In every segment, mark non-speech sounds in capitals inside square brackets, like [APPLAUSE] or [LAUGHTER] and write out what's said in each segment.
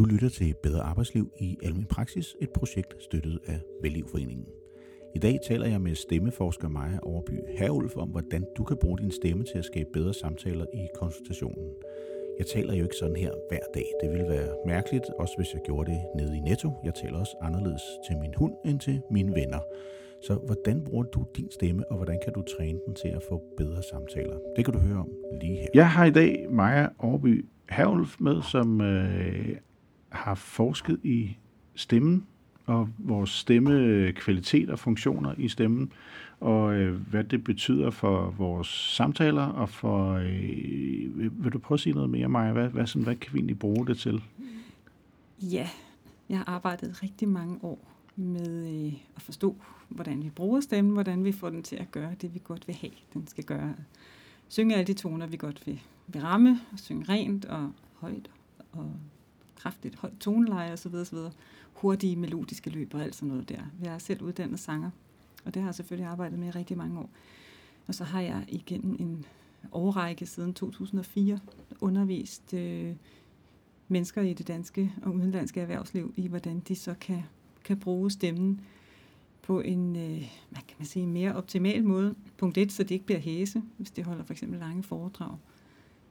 Du lytter til Bedre Arbejdsliv i Almen Praksis, et projekt støttet af Vellivforeningen. I dag taler jeg med stemmeforsker Maja Overby Herulf om, hvordan du kan bruge din stemme til at skabe bedre samtaler i konsultationen. Jeg taler jo ikke sådan her hver dag. Det ville være mærkeligt, også hvis jeg gjorde det nede i Netto. Jeg taler også anderledes til min hund end til mine venner. Så hvordan bruger du din stemme, og hvordan kan du træne den til at få bedre samtaler? Det kan du høre om lige her. Jeg har i dag Maja Overby Herulf med, som øh, har forsket i stemmen og vores stemmekvalitet og funktioner i stemmen, og øh, hvad det betyder for vores samtaler, og for, øh, vil, vil du prøve at sige noget mere, Maja? Hvad, hvad, sådan, hvad kan vi egentlig bruge det til? Ja, jeg har arbejdet rigtig mange år med øh, at forstå, hvordan vi bruger stemmen, hvordan vi får den til at gøre det, vi godt vil have, den skal gøre. Synge alle de toner, vi godt vil, vil ramme, og synge rent og højt og kraftigt højt toneleje osv. osv. Hurtige melodiske løb og alt sådan noget der. Jeg er selv uddannet sanger, og det har jeg selvfølgelig arbejdet med i rigtig mange år. Og så har jeg igennem en årrække siden 2004 undervist øh, mennesker i det danske og udenlandske erhvervsliv i, hvordan de så kan, kan bruge stemmen på en øh, hvad kan man sige, mere optimal måde. Punkt et, så det ikke bliver hæse, hvis det holder for eksempel lange foredrag,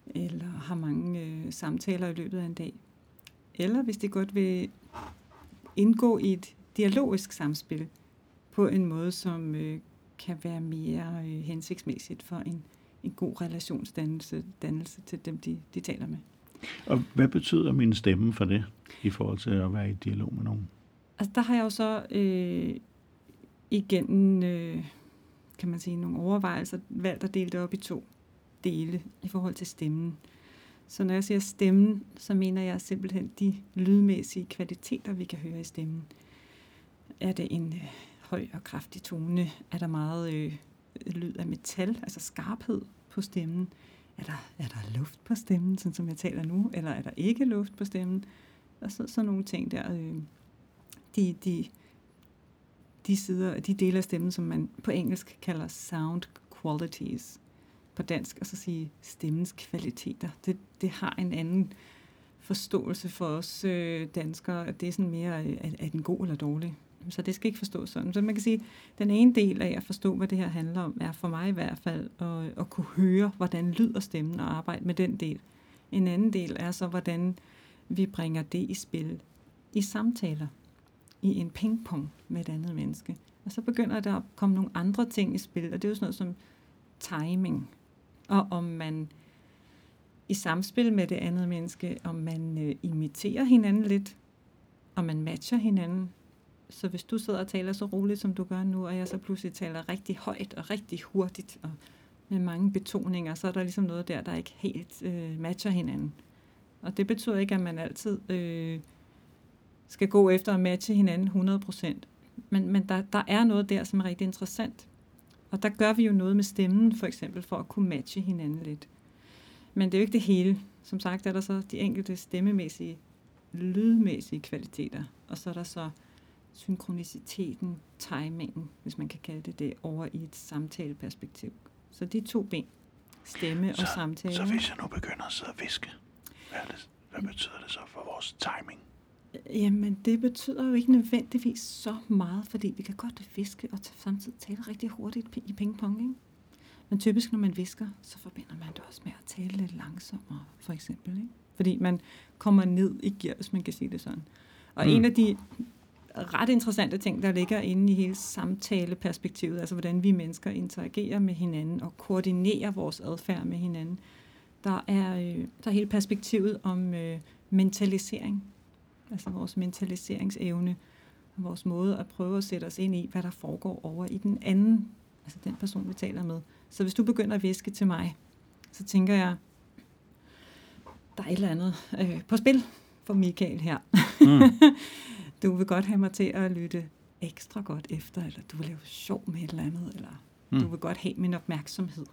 eller har mange øh, samtaler i løbet af en dag eller hvis de godt vil indgå i et dialogisk samspil på en måde, som øh, kan være mere øh, hensigtsmæssigt for en, en god relationsdannelse dannelse til dem, de, de taler med. Og hvad betyder min stemme for det, i forhold til at være i dialog med nogen? Altså, der har jeg jo så øh, igen, øh, kan man sige, nogle overvejelser valgt at dele det op i to dele i forhold til stemmen. Så når jeg siger stemmen, så mener jeg simpelthen de lydmæssige kvaliteter, vi kan høre i stemmen. Er det en øh, høj og kraftig tone? Er der meget øh, lyd af metal, altså skarphed på stemmen? Er der, er der luft på stemmen, sådan som jeg taler nu? Eller er der ikke luft på stemmen? Og så, sådan nogle ting der. Øh, de, de, de, sider, de dele af stemmen, som man på engelsk kalder sound qualities på dansk, og så sige stemmens kvaliteter. Det, det har en anden forståelse for os øh, danskere, at det er sådan mere, øh, er, er den god eller dårlig? Så det skal ikke forstås sådan. Så man kan sige, at den ene del af at forstå, hvad det her handler om, er for mig i hvert fald at, at kunne høre, hvordan lyder stemmen og arbejde med den del. En anden del er så, hvordan vi bringer det i spil i samtaler, i en pingpong med et andet menneske. Og så begynder der at komme nogle andre ting i spil, og det er jo sådan noget som timing, og om man i samspil med det andet menneske, om man øh, imiterer hinanden lidt, og man matcher hinanden. Så hvis du sidder og taler så roligt, som du gør nu, og jeg så pludselig taler rigtig højt og rigtig hurtigt, og med mange betoninger, så er der ligesom noget der, der ikke helt øh, matcher hinanden. Og det betyder ikke, at man altid øh, skal gå efter at matche hinanden 100%. Men, men der, der er noget der, som er rigtig interessant. Og der gør vi jo noget med stemmen, for eksempel, for at kunne matche hinanden lidt. Men det er jo ikke det hele. Som sagt er der så de enkelte stemmemæssige, lydmæssige kvaliteter, og så er der så synkroniciteten, timingen, hvis man kan kalde det det, over i et samtaleperspektiv. Så de to ben, stemme så, og samtale. Så hvis jeg nu begynder at sidde og viske, hvad, det, hvad betyder det så for vores timing? Jamen, det betyder jo ikke nødvendigvis så meget, fordi vi kan godt fiske og samtidig tale rigtig hurtigt i pingpong, ikke? Men typisk, når man visker, så forbinder man det også med at tale lidt langsommere, for eksempel. Ikke? Fordi man kommer ned i gear, hvis man kan sige det sådan. Og mm. en af de ret interessante ting, der ligger inde i hele samtaleperspektivet, altså hvordan vi mennesker interagerer med hinanden og koordinerer vores adfærd med hinanden, der er, øh, der er hele perspektivet om øh, mentalisering altså vores mentaliseringsevne, og vores måde at prøve at sætte os ind i, hvad der foregår over i den anden, altså den person, vi taler med. Så hvis du begynder at viske til mig, så tænker jeg, der er et eller andet øh, på spil for Michael her. Mm. [LAUGHS] du vil godt have mig til at lytte ekstra godt efter, eller du vil lave sjov med et eller andet, eller mm. du vil godt have min opmærksomhed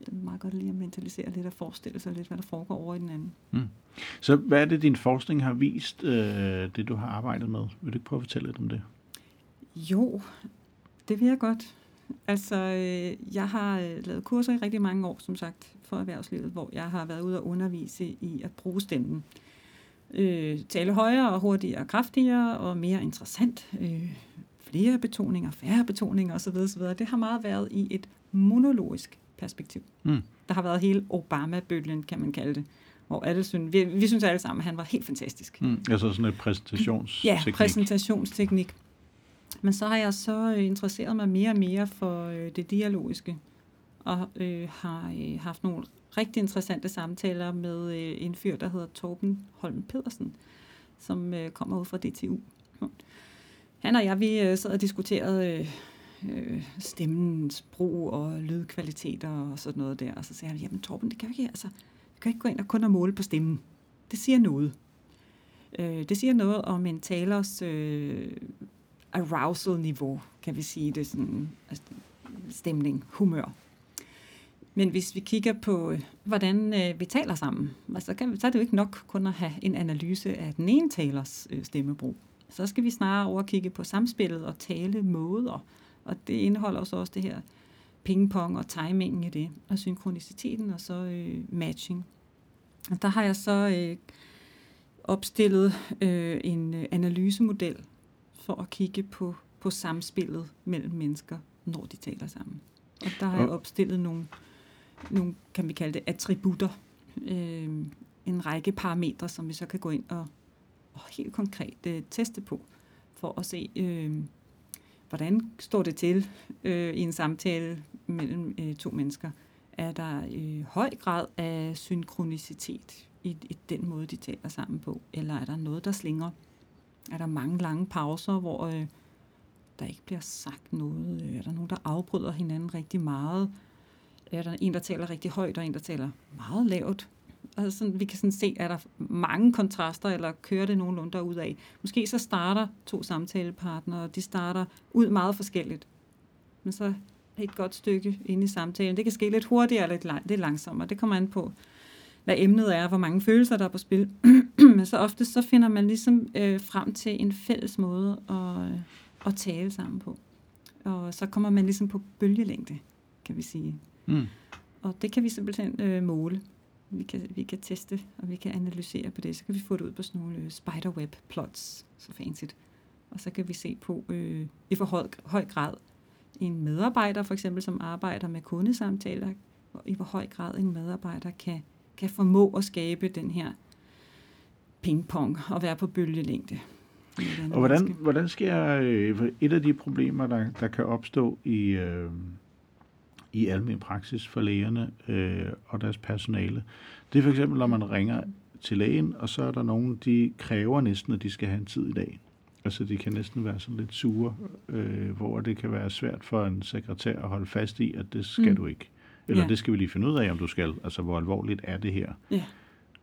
det er meget godt lige at mentalisere lidt og forestille sig lidt, hvad der foregår over i den anden. Mm. Så hvad er det, din forskning har vist, øh, det du har arbejdet med? Vil du ikke prøve at fortælle lidt om det? Jo, det vil jeg godt. Altså, øh, jeg har øh, lavet kurser i rigtig mange år, som sagt, for erhvervslivet, hvor jeg har været ude og undervise i at bruge stemmen. øh, tale højere og hurtigere og kraftigere og mere interessant. Øh, flere betoninger, færre betoninger osv. osv. Det har meget været i et monologisk perspektiv. Mm. Der har været hele Obama-bølgen, kan man kalde det. Hvor alle synes, vi, vi synes alle sammen, at han var helt fantastisk. Mm. Altså sådan et præsentationsteknik. Ja, præsentationsteknik. Men så har jeg så øh, interesseret mig mere og mere for øh, det dialogiske, og øh, har øh, haft nogle rigtig interessante samtaler med øh, en fyr, der hedder Torben Holm Pedersen, som øh, kommer ud fra DTU. Han og jeg, vi øh, sad og diskuterede øh, øh, stemmens brug og lydkvaliteter og sådan noget der, og så sagde han, jamen Torben, det kan vi ikke, altså, vi kan ikke gå ind og kun og måle på stemmen. Det siger noget. Øh, det siger noget om en talers øh, arousal-niveau, kan vi sige det, sådan, altså, stemning, humør. Men hvis vi kigger på, øh, hvordan øh, vi taler sammen, altså, kan, så er det jo ikke nok kun at have en analyse af den ene talers øh, stemmebrug. Så skal vi snarere over kigge på samspillet og tale måder. Og det indeholder så også det her pingpong og timingen i det, og synkroniciteten og så øh, matching. Og der har jeg så øh, opstillet øh, en øh, analysemodel for at kigge på, på samspillet mellem mennesker, når de taler sammen. Og der har jeg opstillet nogle, nogle kan vi kalde det, attributter. Øh, en række parametre, som vi så kan gå ind og, og helt konkret øh, teste på, for at se, øh, hvordan står det til øh, i en samtale mellem øh, to mennesker. Er der øh, høj grad af synkronicitet i, i den måde, de taler sammen på? Eller er der noget, der slinger? Er der mange lange pauser, hvor øh, der ikke bliver sagt noget? Øh, er der nogen, der afbryder hinanden rigtig meget? Er der en, der taler rigtig højt, og en, der taler meget lavt? Altså sådan, vi kan sådan se, er der mange kontraster, eller kører det nogenlunde ud af. Måske så starter to samtalepartnere, og de starter ud meget forskelligt. Men så et godt stykke inde i samtalen. Det kan ske lidt hurtigere eller lidt, lang, lidt langsommere. Det kommer an på, hvad emnet er, hvor mange følelser der er på spil. [CLEARS THROAT] Men så ofte så finder man ligesom øh, frem til en fælles måde at, at tale sammen på. Og så kommer man ligesom på bølgelængde, kan vi sige. Mm. Og det kan vi simpelthen øh, måle. Vi kan, vi kan teste, og vi kan analysere på det. Så kan vi få det ud på sådan nogle øh, spiderweb plots, så fancy. Og så kan vi se på øh, i for høj, høj grad en medarbejder, for eksempel, som arbejder med kundesamtaler, i hvor høj grad en medarbejder kan, kan formå at skabe den her pingpong og være på bølgelængde. Og hvordan, hvordan sker øh, et af de problemer, der, der kan opstå i, øh, i almen praksis for lægerne øh, og deres personale, det er for eksempel, når man ringer til lægen, og så er der nogen, de kræver næsten, at de skal have en tid i dag. Altså de kan næsten være sådan lidt sure, øh, hvor det kan være svært for en sekretær at holde fast i, at det skal mm. du ikke. Eller ja. det skal vi lige finde ud af, om du skal. Altså hvor alvorligt er det her? Ja.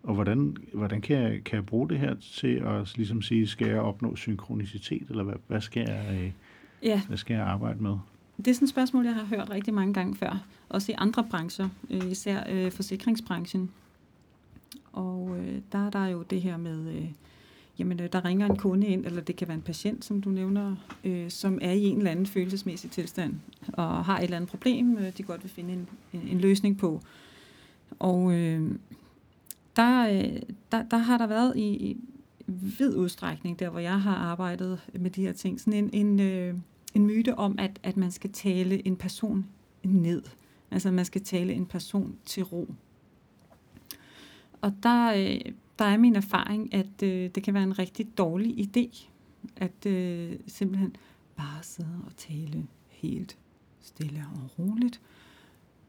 Og hvordan, hvordan kan, jeg, kan jeg bruge det her til at ligesom sige, skal jeg opnå synkronicitet, eller hvad, hvad, skal jeg, øh, ja. hvad skal jeg arbejde med? Det er sådan et spørgsmål, jeg har hørt rigtig mange gange før. Også i andre brancher, øh, især øh, forsikringsbranchen. Og øh, der er der jo det her med... Øh, jamen øh, der ringer en kunde ind, eller det kan være en patient, som du nævner, øh, som er i en eller anden følelsesmæssig tilstand, og har et eller andet problem, øh, de godt vil finde en, en løsning på. Og øh, der, øh, der, der har der været i, i vid udstrækning, der hvor jeg har arbejdet med de her ting, sådan en, en, øh, en myte om, at, at man skal tale en person ned. Altså man skal tale en person til ro. Og der, øh, der er min erfaring, at øh, det kan være en rigtig dårlig idé, at øh, simpelthen bare sidde og tale helt stille og roligt,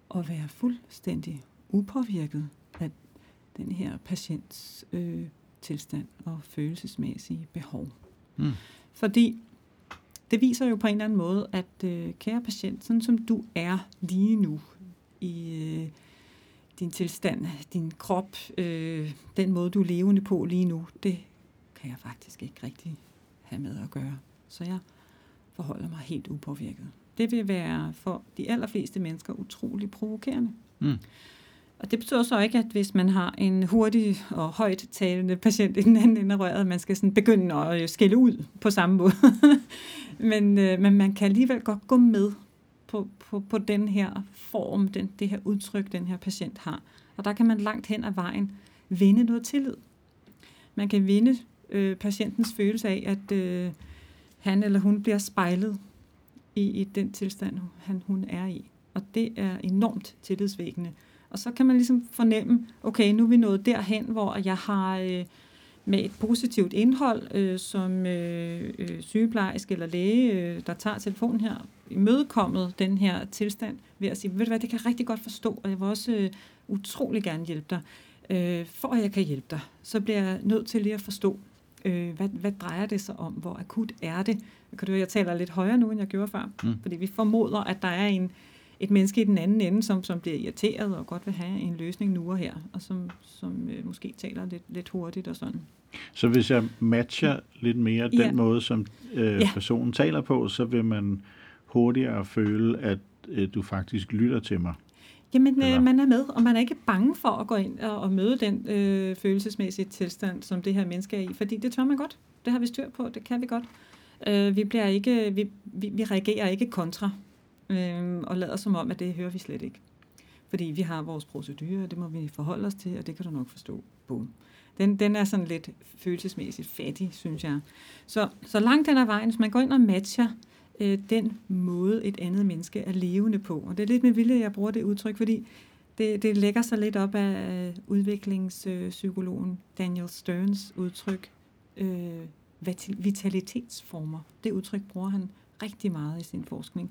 og være fuldstændig upåvirket af den her patients øh, tilstand og følelsesmæssige behov. Mm. Fordi det viser jo på en eller anden måde, at øh, kære patient, sådan som du er lige nu i øh, din tilstand, din krop, øh, den måde, du er levende på lige nu, det kan jeg faktisk ikke rigtig have med at gøre. Så jeg forholder mig helt upåvirket. Det vil være for de allerfleste mennesker utrolig provokerende. Mm. Og det betyder så ikke, at hvis man har en hurtig og højt talende patient i den anden ende af røret, at man skal sådan begynde at øh, skille ud på samme måde. [LAUGHS] men, øh, men man kan alligevel godt gå med på, på, på den her form, den, det her udtryk, den her patient har. Og der kan man langt hen ad vejen vinde noget tillid. Man kan vinde øh, patientens følelse af, at øh, han eller hun bliver spejlet i, i den tilstand, han hun er i. Og det er enormt tillidsvækkende. Og så kan man ligesom fornemme, okay, nu er vi nået derhen, hvor jeg har øh, med et positivt indhold, øh, som øh, øh, sygeplejerske eller læge, øh, der tager telefonen her, imødekommet den her tilstand ved at sige, ved du hvad, det kan jeg rigtig godt forstå, og jeg vil også øh, utrolig gerne hjælpe dig. Øh, for at jeg kan hjælpe dig, så bliver jeg nødt til lige at forstå, øh, hvad, hvad drejer det sig om, hvor akut er det. Kan du høre, jeg taler lidt højere nu, end jeg gjorde før, mm. fordi vi formoder, at der er en, et menneske i den anden ende, som, som bliver irriteret og godt vil have en løsning nu og her, og som, som øh, måske taler lidt, lidt hurtigt og sådan. Så hvis jeg matcher lidt mere den Ja. måde, som øh, Ja. personen taler på, så vil man hurtigere føle, at øh, du faktisk lytter til mig. Jamen, øh, man er med, og man er ikke bange for at gå ind og, og møde den øh, følelsesmæssige tilstand, som det her menneske er i, fordi det tør man godt. Det har vi styr på, det kan vi godt. Øh, vi, bliver ikke, vi, vi, vi reagerer ikke kontra, øh, og lader som om, at det hører vi slet ikke. Fordi vi har vores procedurer, det må vi forholde os til, og det kan du nok forstå. Boom. Den, den er sådan lidt følelsesmæssigt fattig, synes jeg. Så, så langt den er vejen, hvis man går ind og matcher øh, den måde, et andet menneske er levende på. Og det er lidt med vilje, jeg bruger det udtryk, fordi det, det lægger sig lidt op af øh, udviklingspsykologen Daniel Stearns udtryk, øh, vitalitetsformer. Det udtryk bruger han rigtig meget i sin forskning.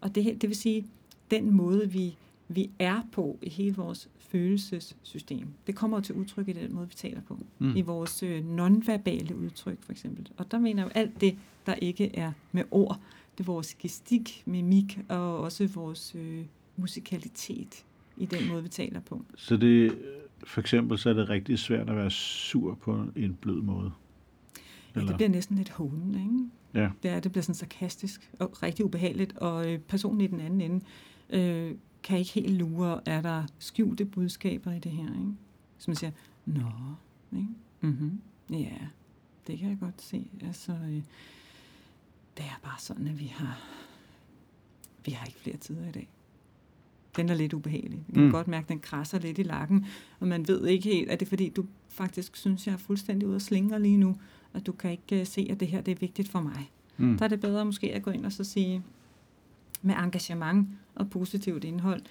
Og det, det vil sige, den måde, vi, vi er på i hele vores følelsessystem, det kommer til udtryk i den måde, vi taler på. Mm. I vores øh, nonverbale udtryk, for eksempel. Og der mener jeg jo alt det, der ikke er med ord. Det er vores gestik, mimik og også vores øh, musikalitet i den måde, vi taler på. Så det, for eksempel, så er det rigtig svært at være sur på en blød måde. Ja, det bliver næsten lidt hånende, ikke? Ja. Det, er, det bliver sådan sarkastisk og rigtig ubehageligt, og øh, personen i den anden ende øh, kan ikke helt lure, er der skjulte budskaber i det her, ikke? Som man siger, nå, ikke? Mm-hmm. Ja, det kan jeg godt se. Altså, øh, det er bare sådan, at vi har, vi har ikke flere tider i dag. Den er lidt ubehagelig. Jeg kan Mm. godt mærke, at den krasser lidt i lakken, og man ved ikke helt, er det fordi, du faktisk synes, jeg er fuldstændig ude at slingre lige nu, og du kan ikke øh, se, at det her det er vigtigt for mig. Mm. Der er det bedre måske at gå ind og så sige, med engagement og positivt indhold,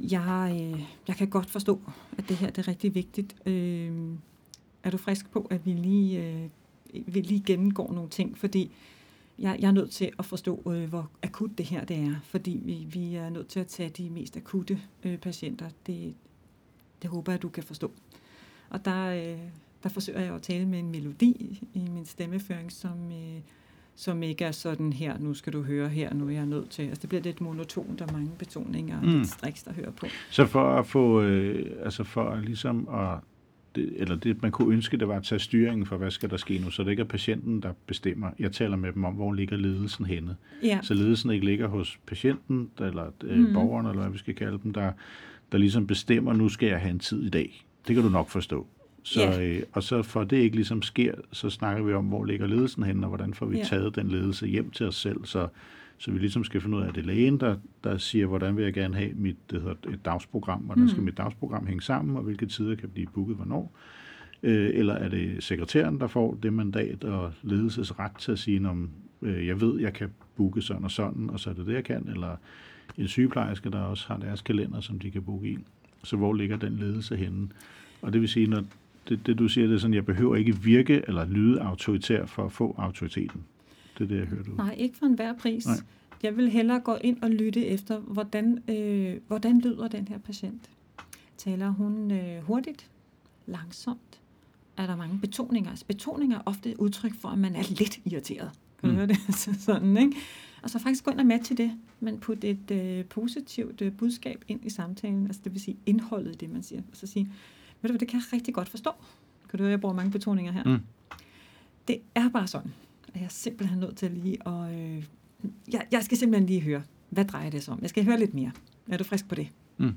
jeg, øh, jeg kan godt forstå, at det her det er rigtig vigtigt. Øh, er du frisk på, at vi lige, øh, vi lige gennemgår nogle ting, fordi jeg, jeg er nødt til at forstå, øh, hvor akut det her det er, fordi vi, vi er nødt til at tage de mest akutte øh, patienter. Det, det håber jeg, du kan forstå. Og der, øh, der forsøger jeg at tale med en melodi i min stemmeføring, som, øh, som ikke er sådan her, nu skal du høre her, nu er jeg nødt til. Altså det bliver lidt monotont og mange betoninger og Mm. mm. lidt striks, der hører på. Så for at få, øh, altså for ligesom at, det, eller det man kunne ønske, det var at tage styringen for, hvad skal der ske nu, så det ikke er patienten, der bestemmer. Jeg taler med dem om, hvor ligger ledelsen henne. Ja, Så ledelsen ikke ligger hos patienten, eller øh, Mhm. borgeren, eller hvad vi skal kalde dem, der, der ligesom bestemmer, nu skal jeg have en tid i dag. Det kan du nok forstå. Så, Ja. øh, og så for det ikke ligesom sker, så snakker vi om, hvor ligger ledelsen henne, og hvordan får vi Ja. taget den ledelse hjem til os selv, så, så vi ligesom skal finde ud af, at det er lægen, der, der siger, hvordan vil jeg gerne have mit det hedder et dagsprogram, hvordan skal Mhm. mit dagsprogram hænge sammen, og hvilke tider kan blive booket hvornår. Øh, eller er det sekretæren, der får det mandat og ledelsesret til at sige, om øh, jeg ved, jeg kan booke sådan og sådan, og så er det det, jeg kan, eller en sygeplejerske, der også har deres kalender, som de kan booke i. Så hvor ligger den ledelse henne? Og det vil sige, når det, det du siger, det er sådan, jeg behøver ikke virke eller lyde autoritær for at få autoriteten. Det er det, jeg hører du. nej, ikke for enhver pris. Nej. Jeg vil hellere gå ind og lytte efter, hvordan, øh, hvordan lyder den her patient. Taler hun øh, hurtigt, langsomt? Er der mange betoninger? Altså, betoninger er ofte et udtryk for, at man er lidt irriteret. Kan du Mm. høre det? [LAUGHS] Så sådan, ikke? Og så faktisk gå ind og matche det, men putte et øh, positivt øh, budskab ind i samtalen, altså det vil sige indholdet i det, man siger. Og så sige, ved du det kan jeg rigtig godt forstå. Kan du høre, jeg bruger mange betoninger her? Mm. Det er bare sådan, at jeg er simpelthen nødt til lige at... Øh, jeg, jeg skal simpelthen lige høre, hvad drejer det sig om? Jeg skal høre lidt mere. Er du frisk på det? Mm.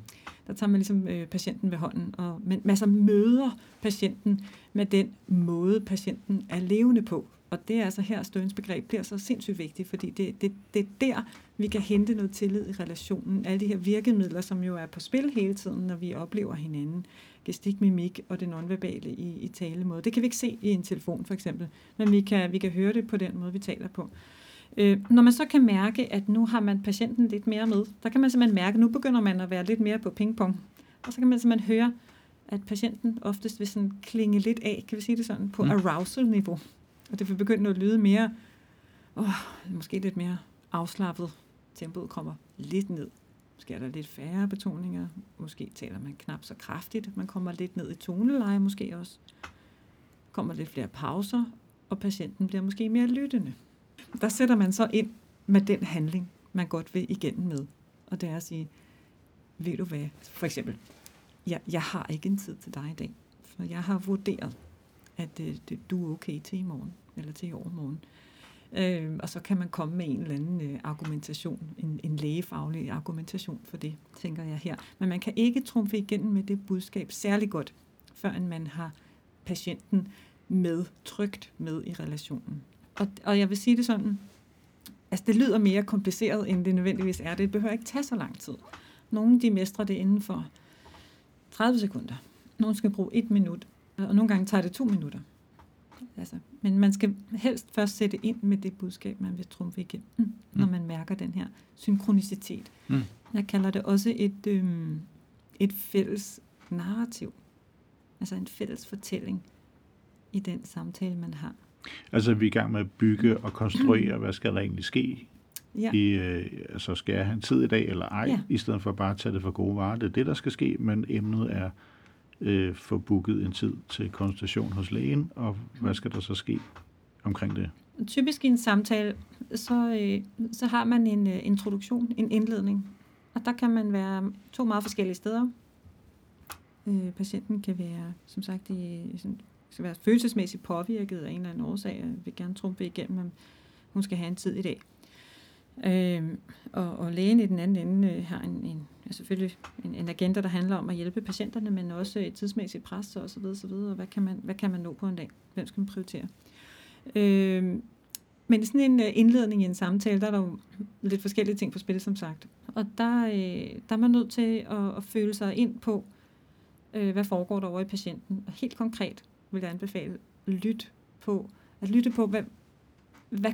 Der tager man ligesom øh, patienten ved hånden, og men, man så møder patienten med den måde, patienten er levende på. Og det er altså her, Støns begreb bliver så sindssygt vigtigt, fordi det, det, det er der, vi kan hente noget tillid i relationen. Alle de her virkemidler, som jo er på spil hele tiden, når vi oplever hinanden, gestik, mimik og det nonverbale i, i talemåde. Det kan vi ikke se i en telefon for eksempel, men vi kan, vi kan høre det på den måde, vi taler på. Øh, når man så kan mærke, at nu har man patienten lidt mere med, der kan man simpelthen mærke, at nu begynder man at være lidt mere på pingpong. Og så kan man simpelthen høre, at patienten oftest vil sådan klinge lidt af, kan vi sige det sådan, på mm. arousal-niveau. Og det vil begynde at lyde mere, åh, måske lidt mere afslappet. Tempoet kommer lidt ned. Måske er der lidt færre betoninger. Måske taler man knap så kraftigt. Man kommer lidt ned i toneleje måske også. Kommer lidt flere pauser, og patienten bliver måske mere lyttende. Der sætter man så ind med den handling, man godt vil igennem med. Og det er at sige, ved du hvad, for eksempel, jeg, jeg har ikke en tid til dig i dag, for jeg har vurderet, at øh, det, du er okay til i morgen, eller til i overmorgen. Øh, Øh, og så kan man komme med en eller anden øh, argumentation, en, en lægefaglig argumentation for det, tænker jeg her. Men man kan ikke trumfe igennem med det budskab særlig godt, før man har patienten med, trygt med i relationen. Og, og jeg vil sige det sådan, altså det lyder mere kompliceret, end det nødvendigvis er. Det behøver ikke tage så lang tid. Nogle de mestrer det inden for 30 sekunder. Nogle skal bruge et minut, og nogle gange tager det to minutter. Altså, men man skal helst først sætte ind med det budskab, man vil trumfe igennem, mm. når man mærker den her synkronicitet. Mm. Jeg kalder det også et, øhm, et fælles narrativ. Altså en fælles fortælling i den samtale, man har. Altså vi er i gang med at bygge og konstruere, mm. hvad skal der egentlig ske? Ja. I, øh, altså skal jeg have en tid i dag eller ej, ja. i stedet for bare at tage det for gode varer. Det er det, der skal ske, men emnet er øh, få booket en tid til konsultation hos lægen, og hvad skal der så ske omkring det? Typisk i en samtale, så, øh, så har man en øh, introduktion, en indledning, og der kan man være to meget forskellige steder. Øh, patienten kan være, som sagt, i, sådan, skal være følelsesmæssigt påvirket af en eller anden årsag, og vil gerne trumpe igennem, om hun skal have en tid i dag. Øh, og, og lægen i den anden ende øh, har en, en, selvfølgelig en, en agenda, der handler om at hjælpe patienterne, men også et tidsmæssigt pres og så videre, så videre. Og hvad kan, man, hvad kan man nå på en dag? Hvem skal man prioritere? Øh, men sådan en øh, indledning i en samtale, der er der jo lidt forskellige ting på spil, som sagt. Og der, øh, der er man nødt til at, at føle sig ind på, øh, hvad foregår der over i patienten. Og helt konkret vil jeg anbefale, lyt på, at lytte på, hvad, hvad,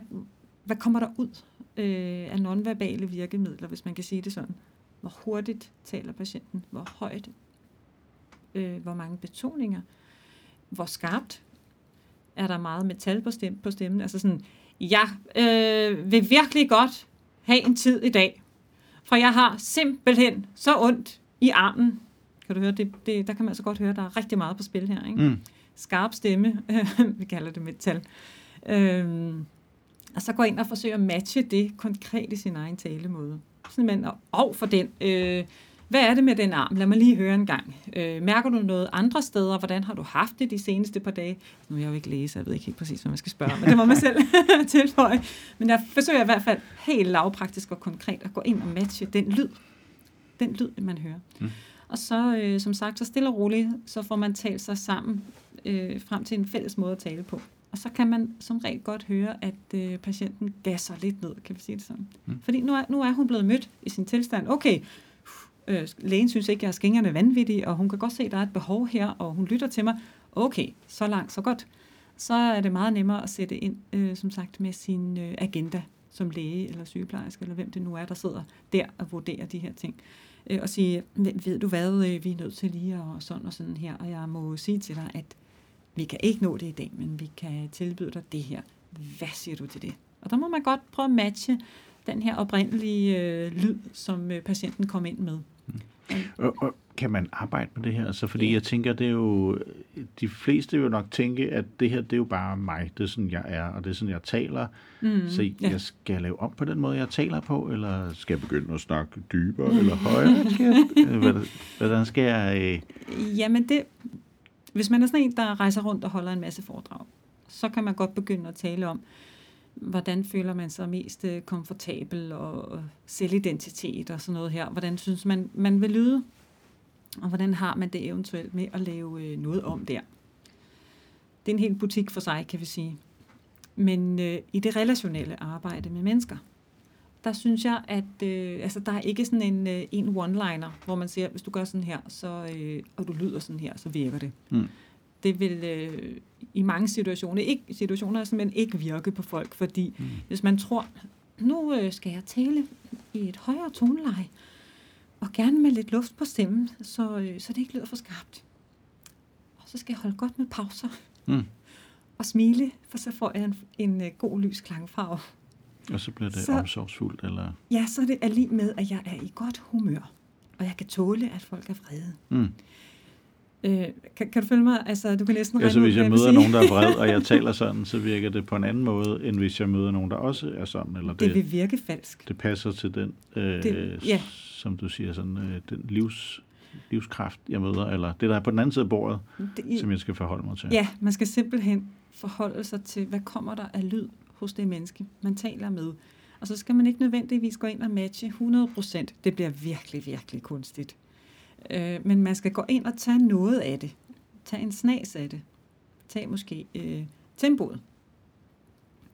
hvad kommer der ud øh, af nonverbale virkemidler, hvis man kan sige det sådan. Hvor hurtigt taler patienten? Hvor højt? Øh, hvor mange betoninger? Hvor skarpt? Er der meget metal på, stemme, på stemmen? Altså sådan, jeg øh, vil virkelig godt have en tid i dag, for jeg har simpelthen så ondt i armen. Kan du høre, det, det, der kan man altså godt høre, at der er rigtig meget på spil her. Ikke? Mm. Skarp stemme, [LAUGHS] vi kalder det metal. Øh, og så gå ind og forsøge at matche det konkret i sin egen talemåde. Men, og for den, øh, hvad er det med den arm? Lad mig lige høre en gang. Øh, mærker du noget andre steder? Hvordan har du haft det de seneste par dage? Nu er jeg jo ikke læse, jeg ved ikke helt præcis, hvad man skal spørge, men det må man selv [LAUGHS] tilføje. Men jeg forsøger i hvert fald helt lavpraktisk og konkret at gå ind og matche den lyd. Den lyd, man hører. Mm. Og så, øh, som sagt, så stille og roligt, så får man talt sig sammen øh, frem til en fælles måde at tale på. Og så kan man som regel godt høre, at øh, patienten gasser lidt ned, kan vi sige det sådan. Mm. Fordi nu er, nu er hun blevet mødt i sin tilstand. Okay, øh, lægen synes ikke, at jeg er skingerne vanvittig, og hun kan godt se, at der er et behov her, og hun lytter til mig. Okay, så langt, så godt. Så er det meget nemmere at sætte ind, øh, som sagt, med sin øh, agenda som læge eller sygeplejerske, eller hvem det nu er, der sidder der og vurderer de her ting. Øh, og sige, ved du hvad, øh, vi er nødt til lige og sådan og sådan her, og jeg må sige til dig, at vi kan ikke nå det i dag, men vi kan tilbyde dig det her. Hvad siger du til det? Og der må man godt prøve at matche den her oprindelige øh, lyd, som øh, patienten kom ind med. Mm. Og, og kan man arbejde med det her? Altså, fordi jeg tænker, det er jo, de fleste vil nok tænke, at det her, det er jo bare mig. Det er sådan, jeg er, og det er sådan, jeg taler. Mm, så jeg ja. skal lave om på den måde, jeg taler på, eller skal jeg begynde at snakke dybere eller højere? [LAUGHS] Skal, hvordan skal jeg... Øh... Jamen, det, hvis man er sådan en, der rejser rundt og holder en masse foredrag, så kan man godt begynde at tale om, hvordan føler man sig mest øh, komfortabel og selvidentitet og sådan noget her. Hvordan synes man, man vil lyde? Og hvordan har man det eventuelt med at lave øh, noget om der? Det er en hel butik for sig, kan vi sige. Men øh, i det relationelle arbejde med mennesker, der synes jeg, at øh, altså, der er ikke sådan en, øh, en one-liner, hvor man siger, hvis du gør sådan her, så, øh, og du lyder sådan her, så virker det. Mm. Det vil øh, i mange situationer, ikke, situationer simpelthen ikke virke på folk, fordi Mm. hvis man tror, nu øh, skal jeg tale i et højere toneleje, og gerne med lidt luft på stemmen, så, øh, så det ikke lyder for skarpt. Og så skal jeg holde godt med pauser Mm. og smile, for så får jeg en, en øh, god lys klangfarve. Og så bliver det Så- omsorgsfuldt, eller... Ja, så er det er lige med, at jeg er i godt humør, og jeg kan tåle, at folk er vrede. Mm. Øh, kan, kan du følge mig? Altså, du kan næsten Altså, regne ud, hvis jeg hvad møder vil nogen, der er vred, og jeg [LAUGHS] taler sådan, så virker det på en anden måde, end hvis jeg møder nogen, der også er sådan. Eller Det det, vil virke falsk. det passer til den, øh, Det- ja. som du siger, sådan, øh, den livs, livskraft, jeg møder, eller det, der er på den anden side af bordet, Det, som jeg skal forholde mig til. Ja, man skal simpelthen forholde sig til, hvad kommer der af lyd hos det menneske, man taler med. Og så skal man ikke nødvendigvis gå ind og matche 100%. Det bliver virkelig, virkelig kunstigt. Øh, men man skal gå ind og tage noget af det. Tag en snas af det. Tag måske øh, tempoet.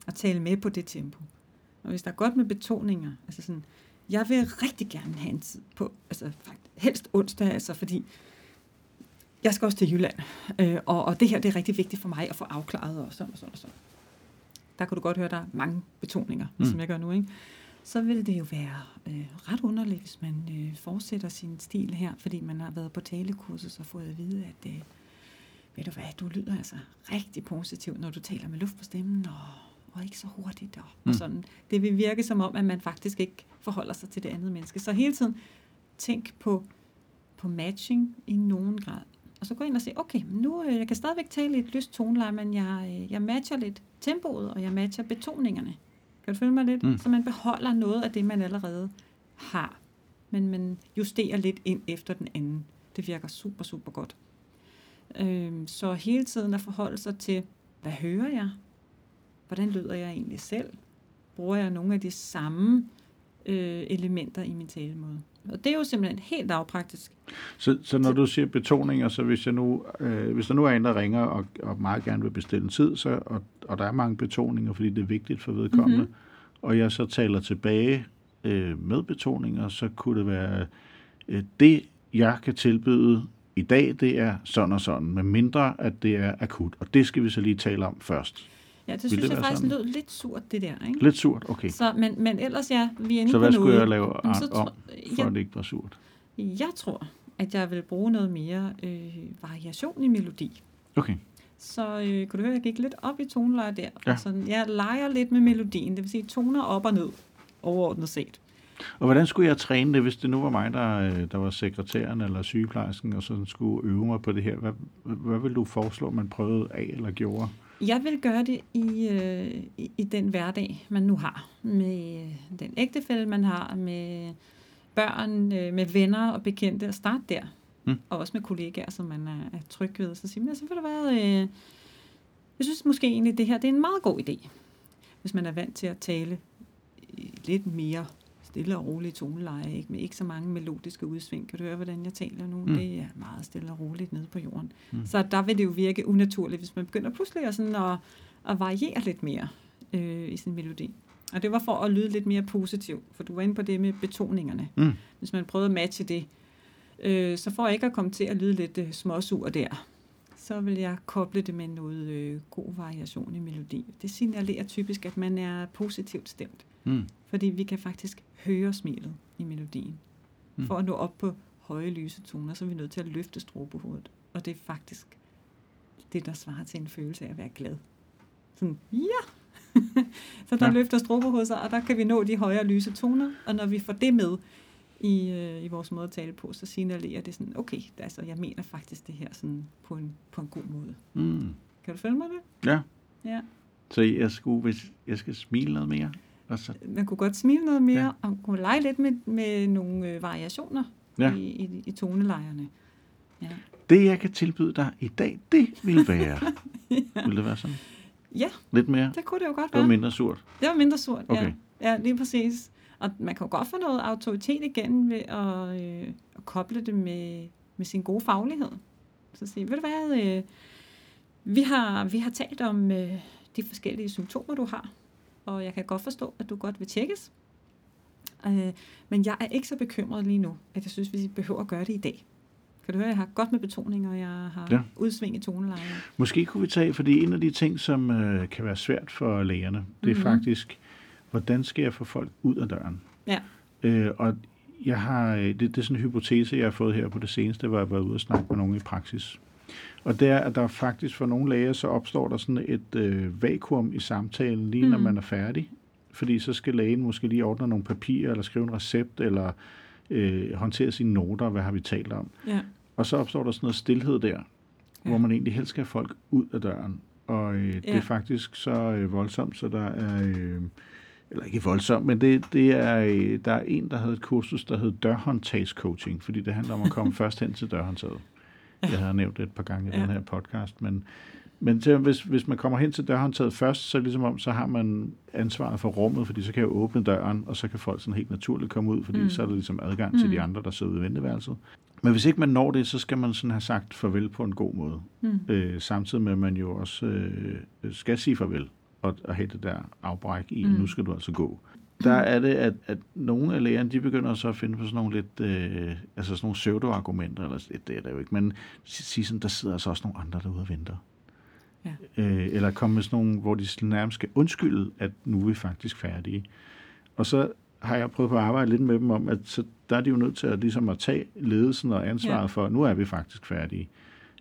Og tale med på det tempo. Og hvis der er godt med betoninger, altså sådan, jeg vil rigtig gerne have en tid på, altså faktisk, helst onsdag, altså fordi jeg skal også til Jylland, øh, og, og det her det er rigtig vigtigt for mig at få afklaret, og sådan og sådan og sådan. Der kan du godt høre, der er mange betoninger, mm. som jeg gør nu, ikke? Så vil det jo være øh, ret underligt, hvis man øh, fortsætter sin stil her, fordi man har været på talekursus og fået at vide, at øh, ved du hvad, du lyder altså rigtig positivt, når du taler med luft på stemmen, og, og ikke så hurtigt, og, Mm. og sådan. Det vil virke som om, at man faktisk ikke forholder sig til det andet menneske. Så hele tiden tænk på, på matching i nogen grad. Og så gå ind og se, okay, nu øh, jeg kan stadigvæk tale i et lyst toneleje, men jeg, øh, jeg matcher lidt tempoet, og jeg matcher betoningerne. Kan du følge mig lidt? Mm. Så man beholder noget af det, man allerede har, men man justerer lidt ind efter den anden. Det virker super, super godt. Øhm, så hele tiden at forholde sig til, hvad hører jeg? Hvordan lyder jeg egentlig selv? Bruger jeg nogle af de samme øh, elementer i min talemåde? Og det er jo simpelthen helt lavpraktisk. Så, så når du siger betoninger, så hvis, jeg nu, øh, hvis der nu er en, der ringer og, og meget gerne vil bestille en tid, så, og, og der er mange betoninger, fordi det er vigtigt for vedkommende, Mhm. mm-hmm. og jeg så taler tilbage øh, med betoninger, så kunne det være, øh, det jeg kan tilbyde i dag, det er sådan og sådan, med mindre at det er akut. Og det skal vi så lige tale om først. Ja, det Vil synes det jeg faktisk sådan? lød lidt surt, det der. Ikke? Lidt surt, okay. Så, men, men ellers ja, vi er inde Så på hvad noget. skulle jeg lave så art tror- om, for jeg, at det ikke var surt? jeg tror, at jeg vil bruge noget mere øh, variation i melodi. Okay. Så øh, kunne du høre, jeg gik lidt op i toneleje der. Ja. Og sådan, jeg leger lidt med melodien, det vil sige toner op og ned, overordnet set. Og hvordan skulle jeg træne det, hvis det nu var mig, der, øh, der var sekretæren eller sygeplejersken, og sådan skulle øve mig på det her? Hvad, hvad vil du foreslå, man prøvede af eller gjorde? Jeg vil gøre det i, øh, i, i den hverdag, man nu har. Med øh, den ægtefælde, man har, med børn, øh, med venner og bekendte. Og starte der. Mm. Og også med kollegaer, som man er, er tryg ved. Så siger man, så vil det være... Øh, jeg synes måske egentlig, det her det er en meget god idé. Hvis man er vant til at tale lidt mere stille og roligt toneleje, ikke? med ikke så mange melodiske udsving. Kan du høre, hvordan jeg taler nu? Mm. Det er meget stille og roligt nede på jorden. Mm. Så der vil det jo virke unaturligt, hvis man begynder pludselig at, sådan at, at variere lidt mere øh, i sin melodi. Og det var for at lyde lidt mere positiv, for du var inde på det med betoningerne. Mm. Hvis man prøvede at matche det, øh, så for ikke at komme til at lyde lidt øh, småsur der, så vil jeg koble det med noget øh, god variation i melodi. Det signalerer typisk, at man er positivt stemt. Mm. Fordi vi kan faktisk høre smilet i melodien. Mm. For at nå op på høje lyse toner, så er vi nødt til at løfte strobehovedet. Og det er faktisk det, der svarer til en følelse af at være glad. Sådan, ja! [LAUGHS] så der ja. løfter strobehovedet sig, og der kan vi nå de højere lyse toner. Og når vi får det med i, øh, i vores måde at tale på, så signalerer det sådan, okay, altså, jeg mener faktisk det her sådan på en, på en god måde. Mm. Kan du følge mig det? Ja. Ja. Så jeg, skulle, hvis jeg skal smile noget mere, og så, man kunne godt smile noget mere, Ja. og kunne lege lidt med, med nogle øh, variationer Ja. i, i, i tonelejerne. Ja. det jeg kan tilbyde dig i dag, det vil være. [LAUGHS] ja. Vil det være sådan? ja, Lidt mere? det kunne det jo godt Det var være. mindre surt. Det var mindre surt, Okay. ja. Ja, lige præcis. Og man kan jo godt få noget autoritet igen ved at, øh, at koble det med, med sin gode faglighed. Så sige, ved du hvad, øh, vi, har, vi har talt om øh, de forskellige symptomer, du har, og jeg kan godt forstå, at du godt vil tjekkes. Øh, men jeg er ikke så bekymret lige nu, at jeg synes, vi behøver at gøre det i dag. Kan du høre, jeg har godt med betoning, og jeg har ja. udsving i tonelejen. Måske kunne vi tage, fordi en af de ting, som øh, kan være svært for lægerne, det er mm-hmm. faktisk, hvordan skal jeg få folk ud af døren? Ja. Øh, og jeg har, øh, det, det er sådan en hypotese, jeg har fået her på det seneste, hvor jeg var ude og snakke med nogen i praksis. Og det er, at der faktisk for nogle læger, så opstår der sådan et øh, vakuum i samtalen, lige mm. når man er færdig. Fordi så skal lægen måske lige ordne nogle papirer, eller skrive en recept, eller øh, håndtere sine noter, hvad har vi talt om. Ja. Og så opstår der sådan noget stillhed der, ja. hvor man egentlig helst skal have folk ud af døren. Og øh, det ja. er faktisk så øh, voldsomt, så der er... Øh, eller ikke voldsomt, men det, det er, øh, der er en, der havde et kursus, der hed dørhåndtagscoaching, fordi det handler om at komme [LAUGHS] først hen til dørhåndtaget. Jeg har nævnt det et par gange i ja. den her podcast, men, men til, hvis, hvis man kommer hen til dørhåndtaget først, så ligesom om, så har man ansvaret for rummet, fordi så kan jeg åbne døren, og så kan folk sådan helt naturligt komme ud, fordi mm. så er der ligesom adgang mm. til de mm. andre, der sidder ude i venteværelset. Men hvis ikke man når det, så skal man sådan have sagt farvel på en god måde. Mm. Øh, samtidig med, at man jo også øh, skal sige farvel og, og have det der afbræk i, mm. nu skal du altså gå. Der er det, at, at nogle af lægerne, de begynder så at finde på sådan nogle lidt, øh, altså sådan nogle pseudo-argumenter, eller det, det er der jo ikke, men sige sådan, der sidder altså også nogle andre derude og venter. Ja. Øh, eller komme med sådan nogle, hvor de nærmest skal undskylde, at nu er vi faktisk færdige. Og så har jeg prøvet på at arbejde lidt med dem om, at så der er de jo nødt til at, ligesom at tage ledelsen og ansvaret ja. for, at nu er vi faktisk færdige.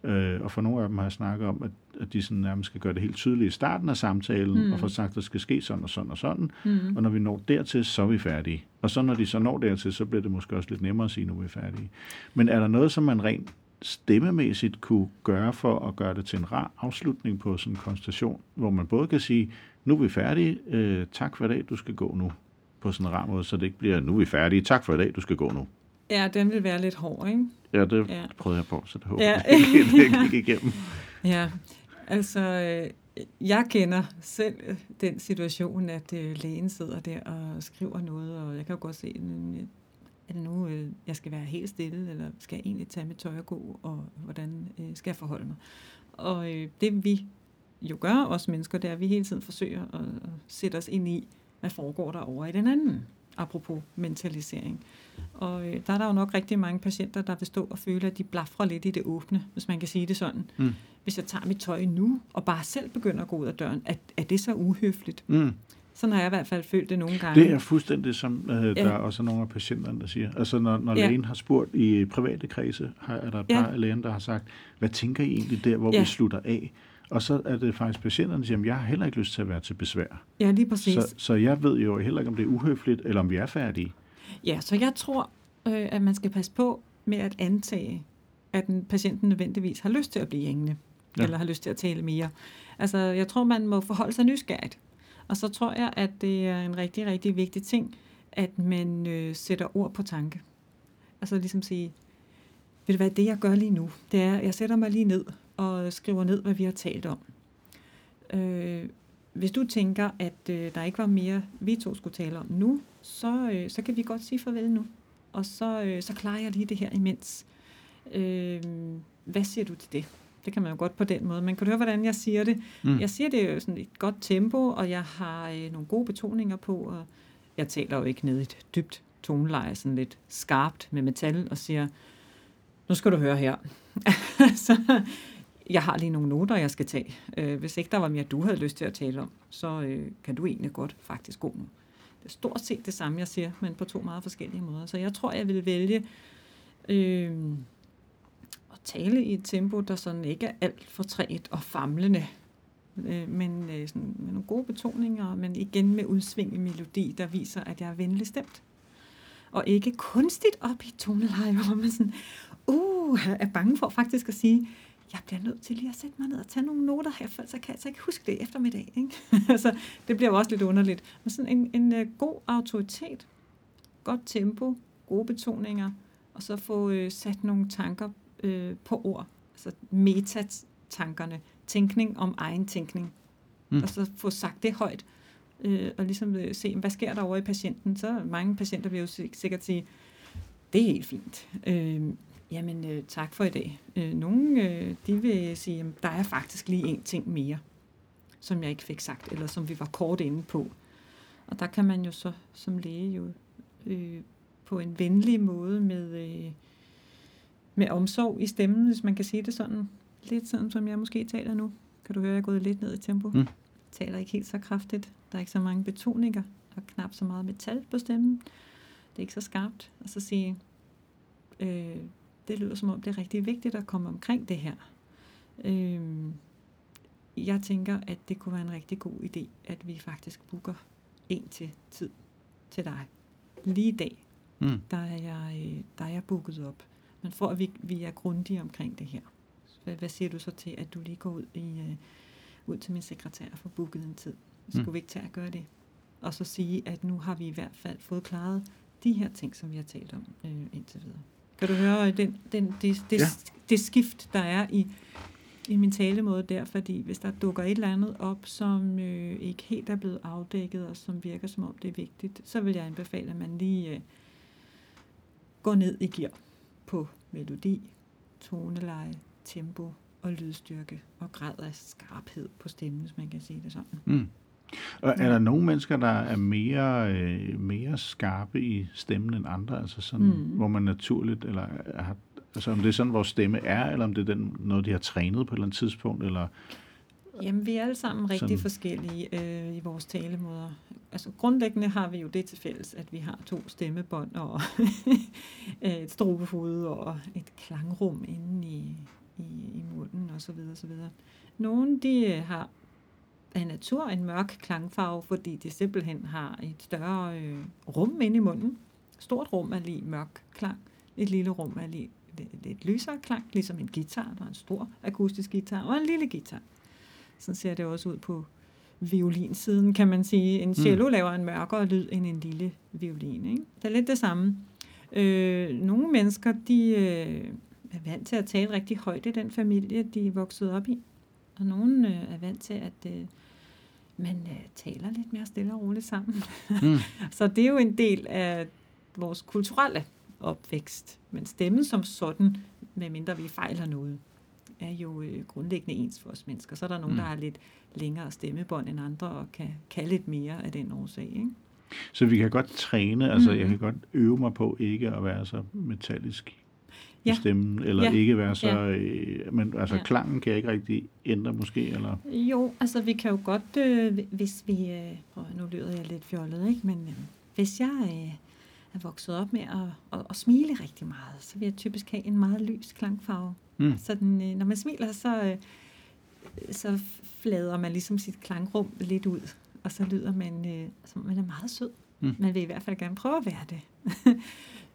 Øh, og for nogle af dem har jeg snakket om, at, at de sådan nærmest skal gøre det helt tydeligt i starten af samtalen, mm. og få sagt, at der skal ske sådan og sådan og sådan. Mm. Og når vi når dertil, så er vi færdige. Og så når de så når dertil, så bliver det måske også lidt nemmere at sige, nu er vi færdige. Men er der noget, som man rent stemmemæssigt kunne gøre for at gøre det til en rar afslutning på sådan en konstellation, hvor man både kan sige, nu er vi færdige, øh, tak for i dag, du skal gå nu, på sådan en rar måde, så det ikke bliver, nu er vi færdige, tak for i dag, du skal gå nu. Ja, den vil være lidt hård, ikke? Ja, det ja. prøvede jeg på, så det håber ja. jeg, det gik igennem. [LAUGHS] Ja, altså, øh, jeg kender selv øh, den situation, at øh, lægen sidder der og skriver noget, og jeg kan jo godt se, er det nu, jeg skal være helt stille, eller skal jeg egentlig tage mit tøj og gå, og hvordan skal jeg forholde mig? Og det vi jo gør, os mennesker, det er, at vi hele tiden forsøger at sætte os ind i, hvad foregår der over i den anden apropos mentalisering. Og øh, der er der jo nok rigtig mange patienter, der vil stå og føle, at de blafrer lidt i det åbne, hvis man kan sige det sådan. Mm. Hvis jeg tager mit tøj nu, og bare selv begynder at gå ud af døren, er, er det så uhøfligt? Mm. Sådan har jeg i hvert fald følt det nogle gange. Det er fuldstændig som, øh, der ja. er også nogle af patienterne, der siger. Altså når, når ja. lægen har spurgt i private kredse, har, er der et par ja. af lægen, der har sagt, hvad tænker I egentlig der, hvor ja. vi slutter af? Og så er det faktisk patienterne, der siger, jeg har heller ikke lyst til at være til besvær. Ja, lige præcis. Så, så jeg ved jo heller ikke, om det er uhøfligt, eller om vi er færdige. Ja, så jeg tror, øh, at man skal passe på med at antage, at den patienten nødvendigvis har lyst til at blive hængende, ja. eller har lyst til at tale mere. Altså, jeg tror, man må forholde sig nysgerrigt. Og så tror jeg, at det er en rigtig, rigtig vigtig ting, at man øh, sætter ord på tanke. Altså ligesom sige, ved du hvad, det jeg gør lige nu, det er, at jeg sætter mig lige ned og skriver ned, hvad vi har talt om. Øh, hvis du tænker, at øh, der ikke var mere, vi to skulle tale om nu, så, øh, så kan vi godt sige farvel nu. Og så, øh, så klarer jeg lige det her imens. Øh, hvad siger du til det? Det kan man jo godt på den måde. Men kan du høre, hvordan jeg siger det? Mm. Jeg siger det jo sådan et godt tempo, og jeg har øh, nogle gode betoninger på, og jeg taler jo ikke ned i et dybt toneleje, sådan lidt skarpt med metal, og siger, nu skal du høre her. [LAUGHS] så jeg har lige nogle noter, jeg skal tage. Øh, hvis ikke der var mere, du havde lyst til at tale om, så øh, kan du egentlig godt faktisk gå nu. Det er stort set det samme, jeg siger, men på to meget forskellige måder. Så jeg tror, jeg vil vælge øh, at tale i et tempo, der sådan ikke er alt for træt og famlende, øh, men øh, sådan, med nogle gode betoninger, men igen med udsving i melodi, der viser, at jeg er venlig stemt. Og ikke kunstigt op i toneleje, hvor man sådan, uh, er bange for faktisk at sige, jeg bliver nødt til lige at sætte mig ned og tage nogle noter her, for så kan jeg altså ikke huske det eftermiddag. Ikke? [LAUGHS] altså, det bliver jo også lidt underligt. Men sådan en, en uh, god autoritet, godt tempo, gode betoninger, og så få uh, sat nogle tanker uh, på ord. Altså metatankerne, tænkning om egen tænkning. Mm. Og så få sagt det højt, uh, og ligesom uh, se, hvad sker der over i patienten. Så mange patienter vil jo sikkert sige, det er helt fint. Uh, Jamen, øh, tak for i dag. Øh, nogle, øh, de vil sige, at der er faktisk lige en ting mere, som jeg ikke fik sagt, eller som vi var kort inde på. Og der kan man jo så som læge jo øh, på en venlig måde med, øh, med omsorg i stemmen, hvis man kan sige det sådan. Lidt sådan, som jeg måske taler nu. Kan du høre, jeg er gået lidt ned i tempo? Mm. taler ikke helt så kraftigt. Der er ikke så mange betoninger, og knap så meget metal på stemmen. Det er ikke så skarpt. Og så sige, øh, det lyder som om, det er rigtig vigtigt at komme omkring det her. Øh, jeg tænker, at det kunne være en rigtig god idé, at vi faktisk booker en til tid til dig. Lige i dag, mm. der, er jeg, øh, der er jeg booket op. Men for at vi, vi er grundige omkring det her. Hvad, hvad siger du så til, at du lige går ud, i, uh, ud til min sekretær og får booket en tid? Skulle mm. vi ikke tage at gøre det? Og så sige, at nu har vi i hvert fald fået klaret de her ting, som vi har talt om øh, indtil videre. Kan du høre den, den, det, det, ja. det skift, der er i, i min talemåde der, fordi hvis der dukker et eller andet op, som øh, ikke helt er blevet afdækket, og som virker som om det er vigtigt, så vil jeg anbefale, at man lige øh, går ned i gear på melodi, toneleje, tempo og lydstyrke, og grad af skarphed på stemmen, hvis man kan sige det sådan. Mm. Og er der nogle mennesker, der er mere, øh, mere skarpe i stemmen end andre, altså sådan, mm. hvor man naturligt, eller har, altså om det er sådan, vores stemme er, eller om det er den, noget, de har trænet på et eller andet tidspunkt, eller... Jamen, vi er alle sammen rigtig sådan. forskellige øh, i vores talemåder. Altså, grundlæggende har vi jo det til fælles, at vi har to stemmebånd og [LAUGHS] et strobehoved og et klangrum inde i, i, i munden og så videre, så videre. Nogle, de øh, har af natur en mørk klangfarve, fordi det simpelthen har et større øh, rum inde i munden. Stort rum er lige mørk klang. Et lille rum er lige lidt, lidt lysere klang, ligesom en guitar. Der er en stor akustisk guitar og en lille guitar. Sådan ser det også ud på violinsiden, kan man sige. En cello mm. laver en mørkere lyd end en lille violin. Ikke? Det er lidt det samme. Øh, nogle mennesker, de øh, er vant til at tale rigtig højt i den familie, de er vokset op i. Og nogle øh, er vant til, at øh, man øh, taler lidt mere stille og roligt sammen. Mm. [LAUGHS] så det er jo en del af vores kulturelle opvækst. Men stemmen som sådan, medmindre vi fejler noget, er jo øh, grundlæggende ens for os mennesker. Så er der nogen, mm. der har lidt længere stemmebånd end andre, og kan, kan lidt mere af den årsag. Ikke? Så vi kan godt træne, altså mm. jeg kan godt øve mig på ikke at være så metallisk ja. stemmen, eller ja. ikke være så... Ja. Øh, men altså ja. klangen kan jeg ikke rigtig ændre måske, eller? Jo, altså vi kan jo godt, øh, hvis vi... Øh, nu lyder jeg lidt fjollet, ikke? Men øh, hvis jeg øh, er vokset op med at, at, at smile rigtig meget, så vil jeg typisk have en meget lys klangfarve. Mm. Så den, øh, når man smiler, så, øh, så flader man ligesom sit klangrum lidt ud, og så lyder man, øh, som man er meget sød. Mm. Man vil i hvert fald gerne prøve at være det. [LAUGHS]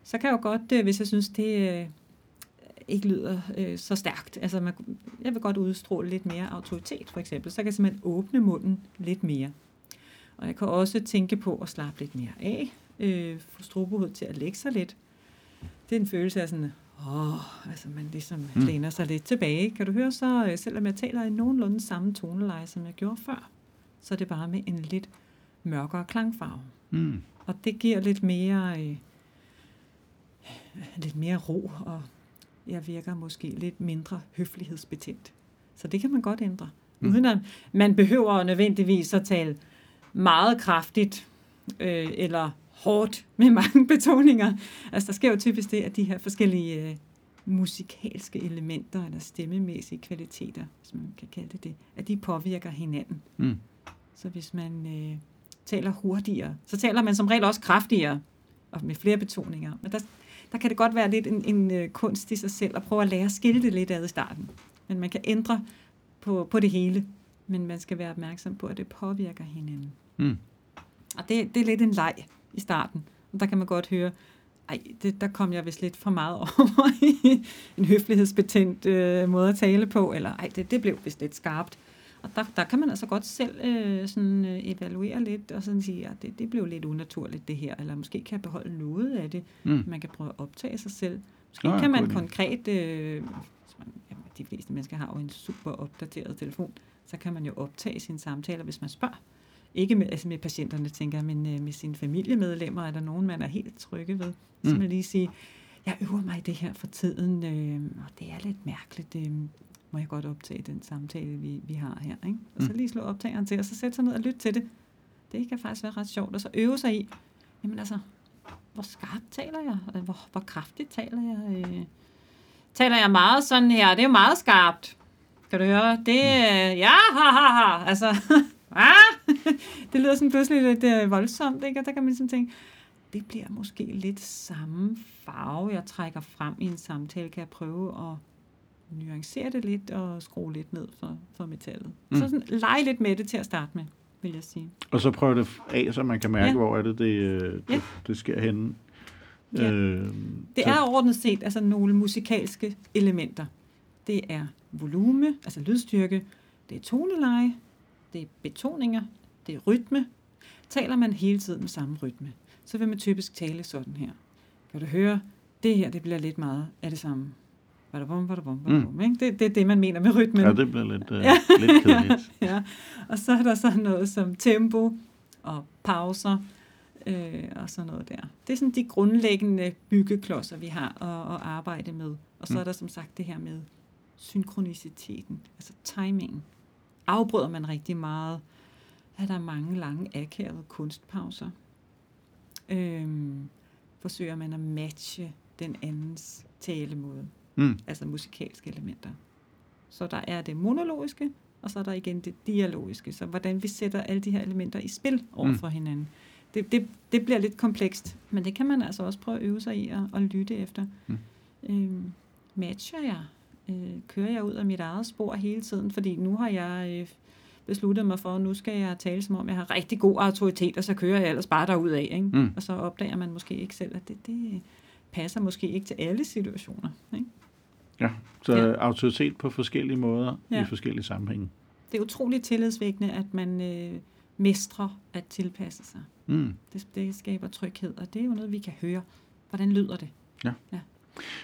så kan jeg jo godt, øh, hvis jeg synes, det... Øh, ikke lyder øh, så stærkt. Altså, man, jeg vil godt udstråle lidt mere autoritet, for eksempel. Så kan jeg simpelthen åbne munden lidt mere. Og jeg kan også tænke på at slappe lidt mere af. Øh, få strobehovedet til at lægge sig lidt. Det er en følelse af sådan, åh, altså man ligesom mm. læner sig lidt tilbage. Kan du høre så, øh, selvom jeg taler i nogenlunde samme toneleje, som jeg gjorde før, så er det bare med en lidt mørkere klangfarve. Mm. Og det giver lidt mere, øh, lidt mere ro og jeg virker måske lidt mindre høflighedsbetændt. Så det kan man godt ændre. Mm. Uden at man behøver nødvendigvis at tale meget kraftigt øh, eller hårdt med mange [LAUGHS] betoninger. Altså der sker jo typisk det, at de her forskellige øh, musikalske elementer eller stemmemæssige kvaliteter, som man kan kalde det det, at de påvirker hinanden. Mm. Så hvis man øh, taler hurtigere, så taler man som regel også kraftigere og med flere betoninger. Men der, der kan det godt være lidt en, en uh, kunst i sig selv at prøve at lære at skille det lidt ad i starten. Men man kan ændre på, på det hele, men man skal være opmærksom på, at det påvirker hinanden. Mm. Og det, det er lidt en leg i starten. Og der kan man godt høre, ej, det, der kom jeg vist lidt for meget [LAUGHS] over i en høflighedsbetændt øh, måde at tale på, eller ej, det, det blev vist lidt skarpt. Og der, der kan man altså godt selv øh, sådan, øh, evaluere lidt, og sådan sige, at det, det blev lidt unaturligt det her, eller måske kan jeg beholde noget af det. Mm. Man kan prøve at optage sig selv. Måske Nå, kan man konkret, øh, man, jamen, de fleste mennesker har jo en super opdateret telefon, så kan man jo optage sine samtaler, hvis man spørger. Ikke med, altså med patienterne, tænker jeg, men øh, med sine familiemedlemmer, eller nogen, man er helt trygge ved. Så mm. man lige sige, jeg øver mig i det her for tiden, øh, og det er lidt mærkeligt. Øh, må jeg godt optage den samtale, vi, vi har her. Ikke? Og så mm. lige slå optageren til, og så sætte sig ned og lytte til det. Det kan faktisk være ret sjovt, og så øve sig i, jamen altså, hvor skarpt taler jeg? Hvor, hvor kraftigt taler jeg? Øh, taler jeg meget sådan her? Det er jo meget skarpt. Kan du høre? Det er, ja, ha, ha, ha. Altså, [LAUGHS] ah, [LAUGHS] det lyder sådan pludselig lidt øh, voldsomt, ikke? Og der kan man ligesom tænke, det bliver måske lidt samme farve, jeg trækker frem i en samtale. Kan jeg prøve at nuancere det lidt og skrue lidt ned for, for metallet. Mm. Så sådan, lege lidt med det til at starte med, vil jeg sige. Og så prøve det af, så man kan mærke, ja. hvor er det, det, øh, det, ja. det sker henne. Ja. Øh, det så. er overordnet set altså nogle musikalske elementer. Det er volume, altså lydstyrke, det er toneleje, det er betoninger, det er rytme. Taler man hele tiden med samme rytme, så vil man typisk tale sådan her. Kan du høre, det her det bliver lidt meget af det samme. Badabum, badabum, badabum, mm. ikke? Det, det er det, man mener med rytmen. Ja, det bliver lidt, ja. lidt kedeligt. [LAUGHS] ja. Og så er der sådan noget som tempo og pauser øh, og sådan noget der. Det er sådan de grundlæggende byggeklodser, vi har at, at arbejde med. Og så mm. er der som sagt det her med synkroniciteten, altså timingen. Afbryder man rigtig meget, er der mange lange akavede kunstpauser. Øhm, forsøger man at matche den andens talemåde, mm. altså musikalske elementer. Så der er det monologiske, og så er der igen det dialogiske. Så hvordan vi sætter alle de her elementer i spil over mm. for hinanden. Det, det, det bliver lidt komplekst, men det kan man altså også prøve at øve sig i at, at lytte efter. Mm. Øhm, matcher jeg? Øh, kører jeg ud af mit eget spor hele tiden? Fordi nu har jeg øh, besluttet mig for, at nu skal jeg tale som om, jeg har rigtig god autoritet, og så kører jeg ellers bare derud af. Ikke? Mm. Og så opdager man måske ikke selv, at det, det passer måske ikke til alle situationer. Ikke? Ja, så ja. autoritet på forskellige måder ja. i forskellige sammenhænge. Det er utroligt tillidsvækkende, at man øh, mestrer at tilpasse sig. Mm. Det, det skaber tryghed, og det er jo noget, vi kan høre. Hvordan lyder det? Ja. ja.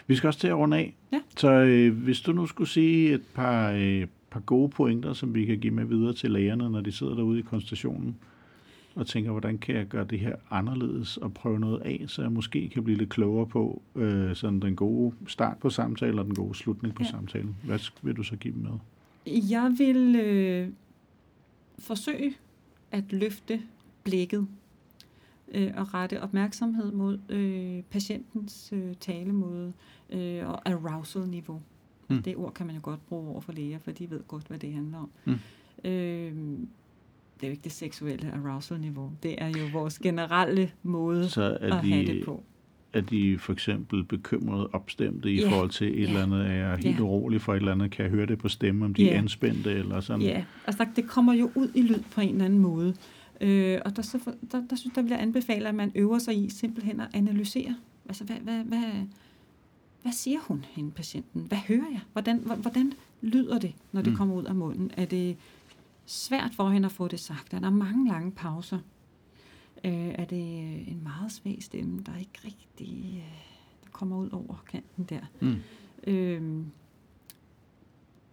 Vi skal også til at runde af. Ja. Så øh, hvis du nu skulle sige et par, øh, par gode pointer, som vi kan give med videre til lærerne, når de sidder derude i konstationen, og tænker, hvordan kan jeg gøre det her anderledes og prøve noget af, så jeg måske kan blive lidt klogere på øh, sådan den gode start på samtalen og den gode slutning på ja. samtalen. Hvad vil du så give dem med? Jeg vil øh, forsøge at løfte blikket øh, og rette opmærksomhed mod øh, patientens øh, talemåde øh, og arousal-niveau. Mm. Det ord kan man jo godt bruge over for læger, for de ved godt, hvad det handler om. Mm. Øh, det er jo ikke det seksuelle arousal-niveau. Det er jo vores generelle måde Så er at de, have det på. Er de for eksempel bekymrede opstemte i yeah. forhold til et yeah. eller andet? Er jeg helt yeah. urolig for et eller andet? Kan jeg høre det på stemme, om de yeah. er anspændte eller sådan? Ja, yeah. altså det kommer jo ud i lyd på en eller anden måde. Øh, og der, så, der, der, synes der vil jeg anbefale, at man øver sig i simpelthen at analysere. Altså, hvad, hvad, hvad, hvad siger hun, hende patienten? Hvad hører jeg? Hvordan, hvordan lyder det, når det mm. kommer ud af munden? Er det svært for hende at få det sagt? Er der mange lange pauser? Øh, er det en meget svag stemme, der ikke rigtig øh, der kommer ud over kanten der? Mm. Øh,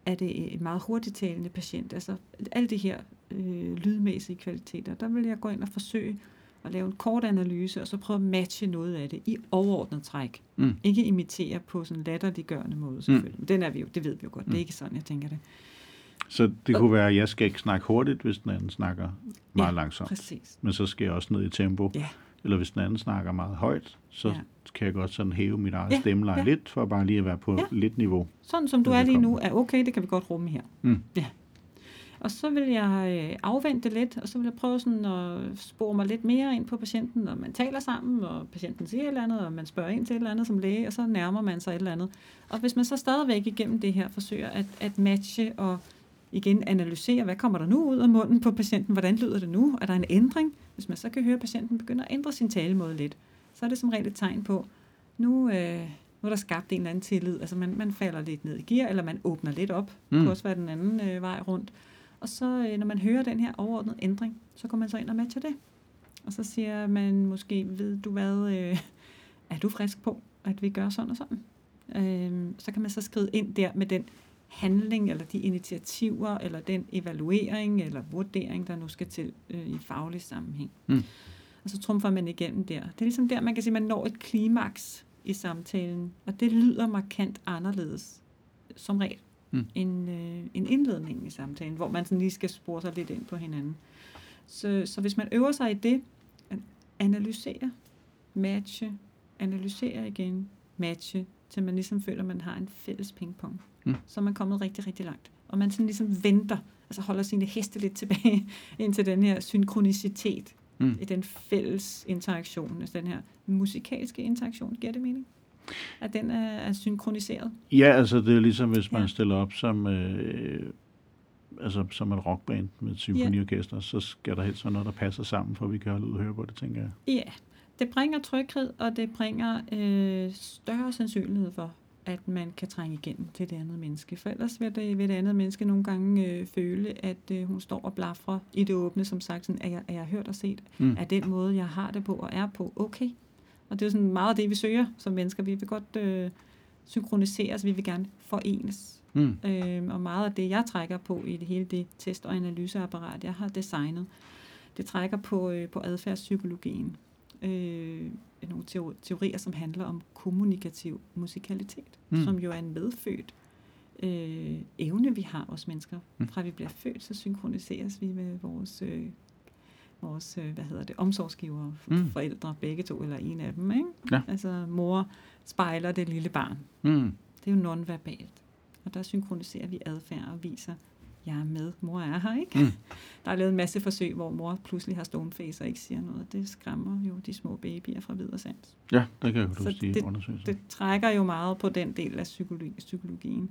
er det en meget hurtigt talende patient? Altså alle de her øh, lydmæssige kvaliteter, der vil jeg gå ind og forsøge at lave en kort analyse, og så prøve at matche noget af det i overordnet træk. Mm. Ikke imitere på sådan en latterliggørende måde, selvfølgelig. Mm. Den er vi jo, det ved vi jo godt. Mm. Det er mm. ikke sådan, jeg tænker det. Så det kunne være, at jeg skal ikke snakke hurtigt, hvis den anden snakker meget ja, langsomt. Præcis. Men så skal jeg også ned i tempo. Ja. Eller hvis den anden snakker meget højt, så ja. kan jeg godt sådan hæve mit eget ja, stemmeleje ja. lidt, for bare lige at være på ja. lidt niveau. Sådan som du er lige nu, er okay, det kan vi godt rumme her. Mm. Ja. Og så vil jeg øh, afvente lidt, og så vil jeg prøve sådan at spore mig lidt mere ind på patienten, når man taler sammen, og patienten siger et eller andet, og man spørger ind til et eller andet som læge, og så nærmer man sig et eller andet. Og hvis man så stadigvæk igennem det her forsøger at, at matche og igen analysere, hvad kommer der nu ud af munden på patienten, hvordan lyder det nu, er der en ændring? Hvis man så kan høre, at patienten begynder at ændre sin talemåde lidt, så er det som regel et tegn på, nu, øh, nu er der skabt en eller anden tillid, altså man, man falder lidt ned i gear, eller man åbner lidt op, mm. det kan også være den anden øh, vej rundt, og så øh, når man hører den her overordnede ændring, så går man så ind og matcher det. Og så siger man måske, ved du hvad, øh, er du frisk på, at vi gør sådan og sådan? Øh, så kan man så skrive ind der med den handling, eller de initiativer, eller den evaluering, eller vurdering, der nu skal til øh, i faglig sammenhæng. Mm. Og så trumfer man igennem der. Det er ligesom der, man kan sige, man når et klimaks i samtalen, og det lyder markant anderledes som regel mm. en, øh, en indledning i samtalen, hvor man sådan lige skal spore sig lidt ind på hinanden. Så, så hvis man øver sig i det, at analysere, matche, analysere igen, matche, til man ligesom føler, at man har en fælles pingpong. Mm. Så er man kommet rigtig, rigtig langt. Og man sådan ligesom venter, altså holder sine heste lidt tilbage [LAUGHS] indtil den her synkronicitet Mm. i den fælles interaktion, altså den her musikalske interaktion, giver det mening? At den er, er synkroniseret? Ja, altså det er ligesom, hvis man Ja. stiller op som, øh, altså, som et rockband med et symfoniorkester, så skal der helst være noget, der passer sammen, for vi kan holde ud og høre på det, tænker jeg. Ja, det bringer tryghed, og det bringer øh, større sandsynlighed for, at man kan trænge igennem til det andet menneske. For ellers vil det, vil det andet menneske nogle gange øh, føle, at øh, hun står og blafrer i det åbne, som sagt, sådan, er, jeg, er jeg hørt og set? Mm. Er den måde, jeg har det på og er på, okay? Og det er jo sådan meget af det, vi søger som mennesker. Vi vil godt øh, synkroniseres, vi vil gerne forenes. Mm. Øh, og meget af det, jeg trækker på i det hele det test- og analyseapparat, jeg har designet, det trækker på, øh, på adfærdspsykologien. Øh, nogle teori- teorier, som handler om kommunikativ musikalitet, Mm. som jo er en medfødt øh, evne, vi har os mennesker. Mm. Fra vi bliver født, så synkroniseres vi med vores, øh, vores øh, hvad hedder det, omsorgsgivere, Mm. mm. forældre, begge to, eller en af dem. Ikke? Ja. Altså mor spejler det lille barn. Mm. Det er jo nonverbalt. Og der synkroniserer vi adfærd og viser, jeg er med, mor er her, ikke? Mm. Der er lavet en masse forsøg, hvor mor pludselig har stoneface og ikke siger noget. Det skræmmer jo de små babyer fra videre sans. Ja, det kan jeg godt huske, de det-. Det trækker jo meget på den del af psykologi, psykologien.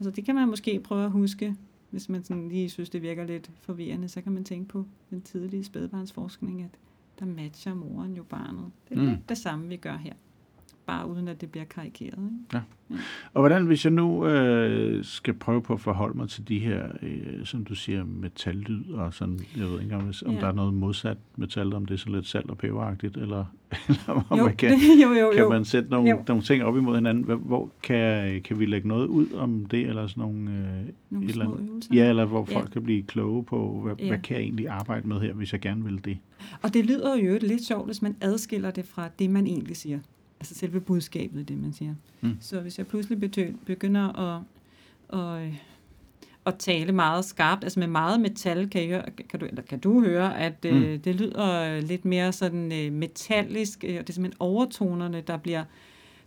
Altså det kan man måske prøve at huske, hvis man sådan lige synes, det virker lidt forvirrende, så kan man tænke på den tidlige spædbarnsforskning, at der matcher moren jo barnet. Det er Mm. det samme, vi gør her. Bare uden at det bliver karikeret. Ikke? Og hvordan, hvis jeg nu øh, skal prøve på at forholde mig til de her, øh, som du siger, metallyd og sådan, jeg ved ikke engang, hvis, om Ja. der er noget modsat metal, om det er sådan lidt salt og peberagtigt, eller, eller om Jo, man kan, det, jo, jo, kan jo. man sætte nogle, Jo. nogle ting op imod hinanden. Hvor, hvor kan, kan vi lægge noget ud om det, eller sådan nogle, øh, Nogle et eller andet? ja, eller hvor Ja. folk kan blive kloge på, hvad, Ja. hvad kan jeg egentlig arbejde med her, hvis jeg gerne vil det? Og det lyder jo lidt sjovt, hvis man adskiller det fra det, man egentlig siger. Altså selve budskabet i det, man siger. Mm. Så hvis jeg pludselig begynder at, at, øh, at tale meget skarpt, altså med meget metal, kan, jeg kan, du, eller kan du høre, at mm. øh, det lyder lidt mere sådan øh, metallisk, øh, og det er simpelthen overtonerne, der bliver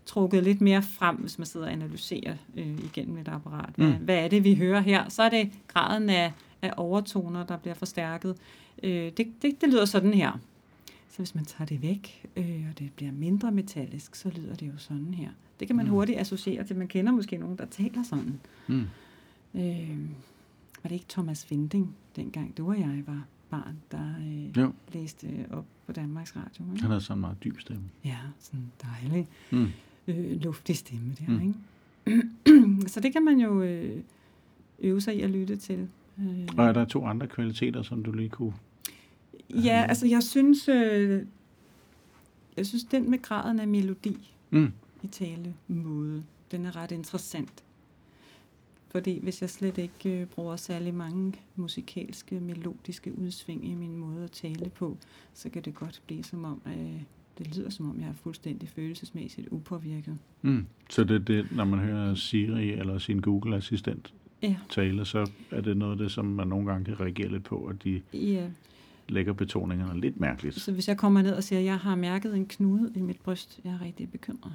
trukket lidt mere frem, hvis man sidder og analyserer øh, igennem et apparat. Hvad, mm. hvad er det, vi hører her? Så er det graden af, af overtoner, der bliver forstærket. Øh, det, det, det lyder sådan her. Så hvis man tager det væk, øh, og det bliver mindre metallisk, så lyder det jo sådan her. Det kan man Mm. hurtigt associere til. Man kender måske nogen, der taler sådan. Mm. Øh, var det ikke Thomas Vinding, dengang du og jeg var barn, der øh, Jo, læste op på Danmarks Radio? Ikke? han har sådan en meget dyb stemme. Ja, sådan dejlig, Mm. øh, luftig stemme der, mm. ikke? [CLEARS THROAT] så det kan man jo øh, øve sig i at lytte til. Øh, Og er der to andre kvaliteter, som du lige kunne... Ja, altså jeg synes, øh, jeg synes den med graden af melodi Mm. i talemåde, den er ret interessant. Fordi hvis jeg slet ikke øh, bruger særlig mange musikalske, melodiske udsving i min måde at tale på, så kan det godt blive som om, øh, det lyder som om, jeg er fuldstændig følelsesmæssigt upåvirket. Mm. Så det er det, når man hører Siri eller sin Google-assistent Ja. tale, så er det noget af det, som man nogle gange kan reagere lidt på, at de Ja, lægger betoningerne lidt mærkeligt. så hvis jeg kommer ned og siger, at jeg har mærket en knude i mit bryst, jeg er rigtig bekymret.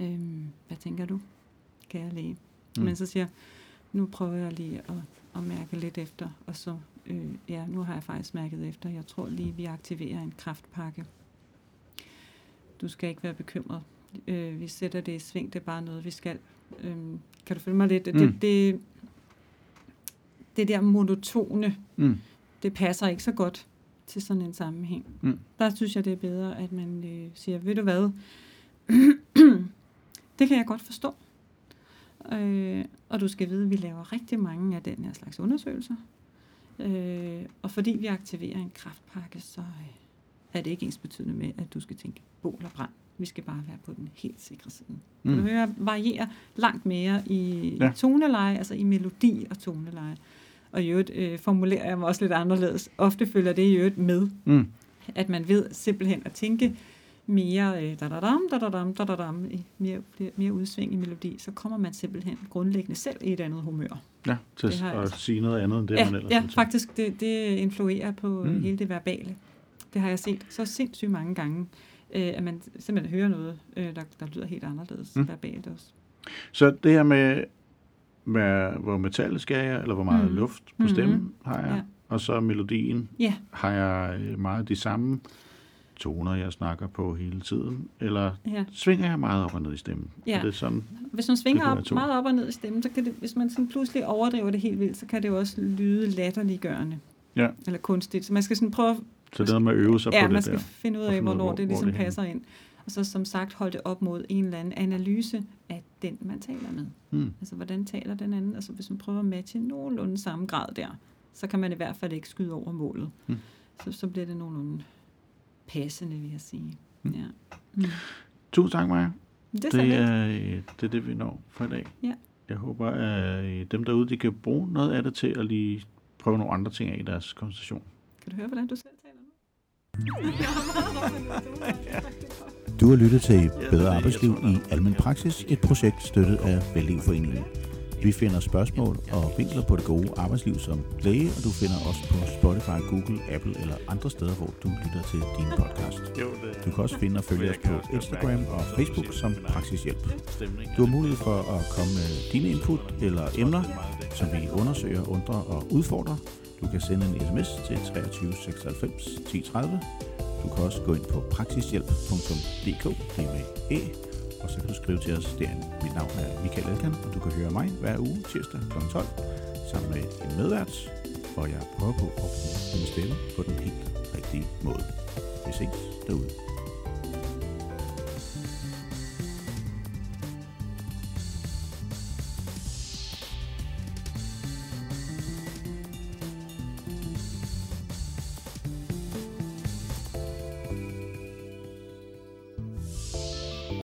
Øhm, hvad tænker du, kære læge? Mm. Men så siger jeg, nu prøver jeg lige at, at mærke lidt efter, og så, øh, ja, nu har jeg faktisk mærket efter. Jeg tror lige, vi aktiverer en kraftpakke. Du skal ikke være bekymret. Øh, vi sætter det i sving, det er bare noget, vi skal. Øh, kan du følge mig lidt? Mm. Det, det, det der monotone, Mm. det passer ikke så godt til sådan en sammenhæng. Mm. Der synes jeg, det er bedre, at man øh, siger, ved du hvad, [CLEARS THROAT] det kan jeg godt forstå. Øh, og du skal vide, at vi laver rigtig mange af den her slags undersøgelser. Øh, og fordi vi aktiverer en kraftpakke, så øh, er det ikke ens betydende med, at du skal tænke bål og brand. Vi skal bare være på den helt sikre side. Mm. Du hører, varierer langt mere i, Ja. ja. toneleje, altså i melodi og toneleje. Og i øvrigt øh, formulerer jeg mig også lidt anderledes. Ofte følger det i øvrigt med, Mm. at man ved simpelthen at tænke mere øh, da-da-dam, da-da-dam, da-da-dam, i mere, flere- mere udsving i melodi, så kommer man simpelthen grundlæggende selv i et andet humør. Ja, til Det at altså. sige noget andet end det, ja, man ellers ja, faktisk, det, det influerer på Mm. hele det verbale. Det har jeg set så sindssygt mange gange, øh, at man simpelthen hører noget, øh, der, der lyder helt anderledes mm. verbalt også. Så det her med, med hvor metallet skal jeg, eller hvor meget Mhm. luft på Mhm. stemmen har jeg, Ja. og så melodien, Ja. har jeg øh, meget de samme toner, jeg snakker på hele tiden, eller Ja. svinger jeg meget op og ned i stemmen? Ja. Er det sådan? Hvis man svinger Det op, to. meget op og ned i stemmen, så kan det, hvis man sådan pludselig overdriver det helt vildt, så kan det jo også lyde latterliggørende. Ja. Eller kunstigt. Så man skal sådan prøve Så det er noget med at øve sig ja, på man det skal der. finde ud og af, finde ud af, hvornår hvor- det hvor ligesom det er henne. passer ind. Og så som sagt holde det op mod en eller anden analyse af den, man taler med. Hmm. Altså, hvordan taler den anden? Altså, hvis man prøver at matche nogenlunde samme grad der, så kan man i hvert fald ikke skyde over målet. Mm. Så, så bliver det nogenlunde passende, vil jeg sige. Mm. Ja. Mm. Tusind tak, Maja. Det er Det er, øh, det er det, vi når for i dag. Ja. Jeg håber, at øh, dem derude, de kan bruge noget af det til at lige prøve nogle andre ting af i deres konversation. Kan du høre, hvordan du selv taler nu? [LAUGHS] [LAUGHS] Du har lyttet til Bedre Arbejdsliv i Almen Praksis, et projekt støttet af Vældigforeningen. Vi finder spørgsmål og vinkler på det gode arbejdsliv som læge, og du finder os på Spotify, Google, Apple eller andre steder, hvor du lytter til din podcast. Du kan også finde og følge os på Instagram og Facebook som Praksishjælp. Du har mulighed for at komme med dine input eller emner, som vi undersøger, undrer og udfordrer. Du kan sende en sms til 23 96 10 30. Du kan også gå ind på praksishjælp.dk, med og så kan du skrive til os derinde. Mit navn er Michael Elkan, og du kan høre mig hver uge tirsdag kl. 12 sammen med en medvært, hvor jeg prøver på at bruge min stemme på den helt rigtige måde. Vi ses derude.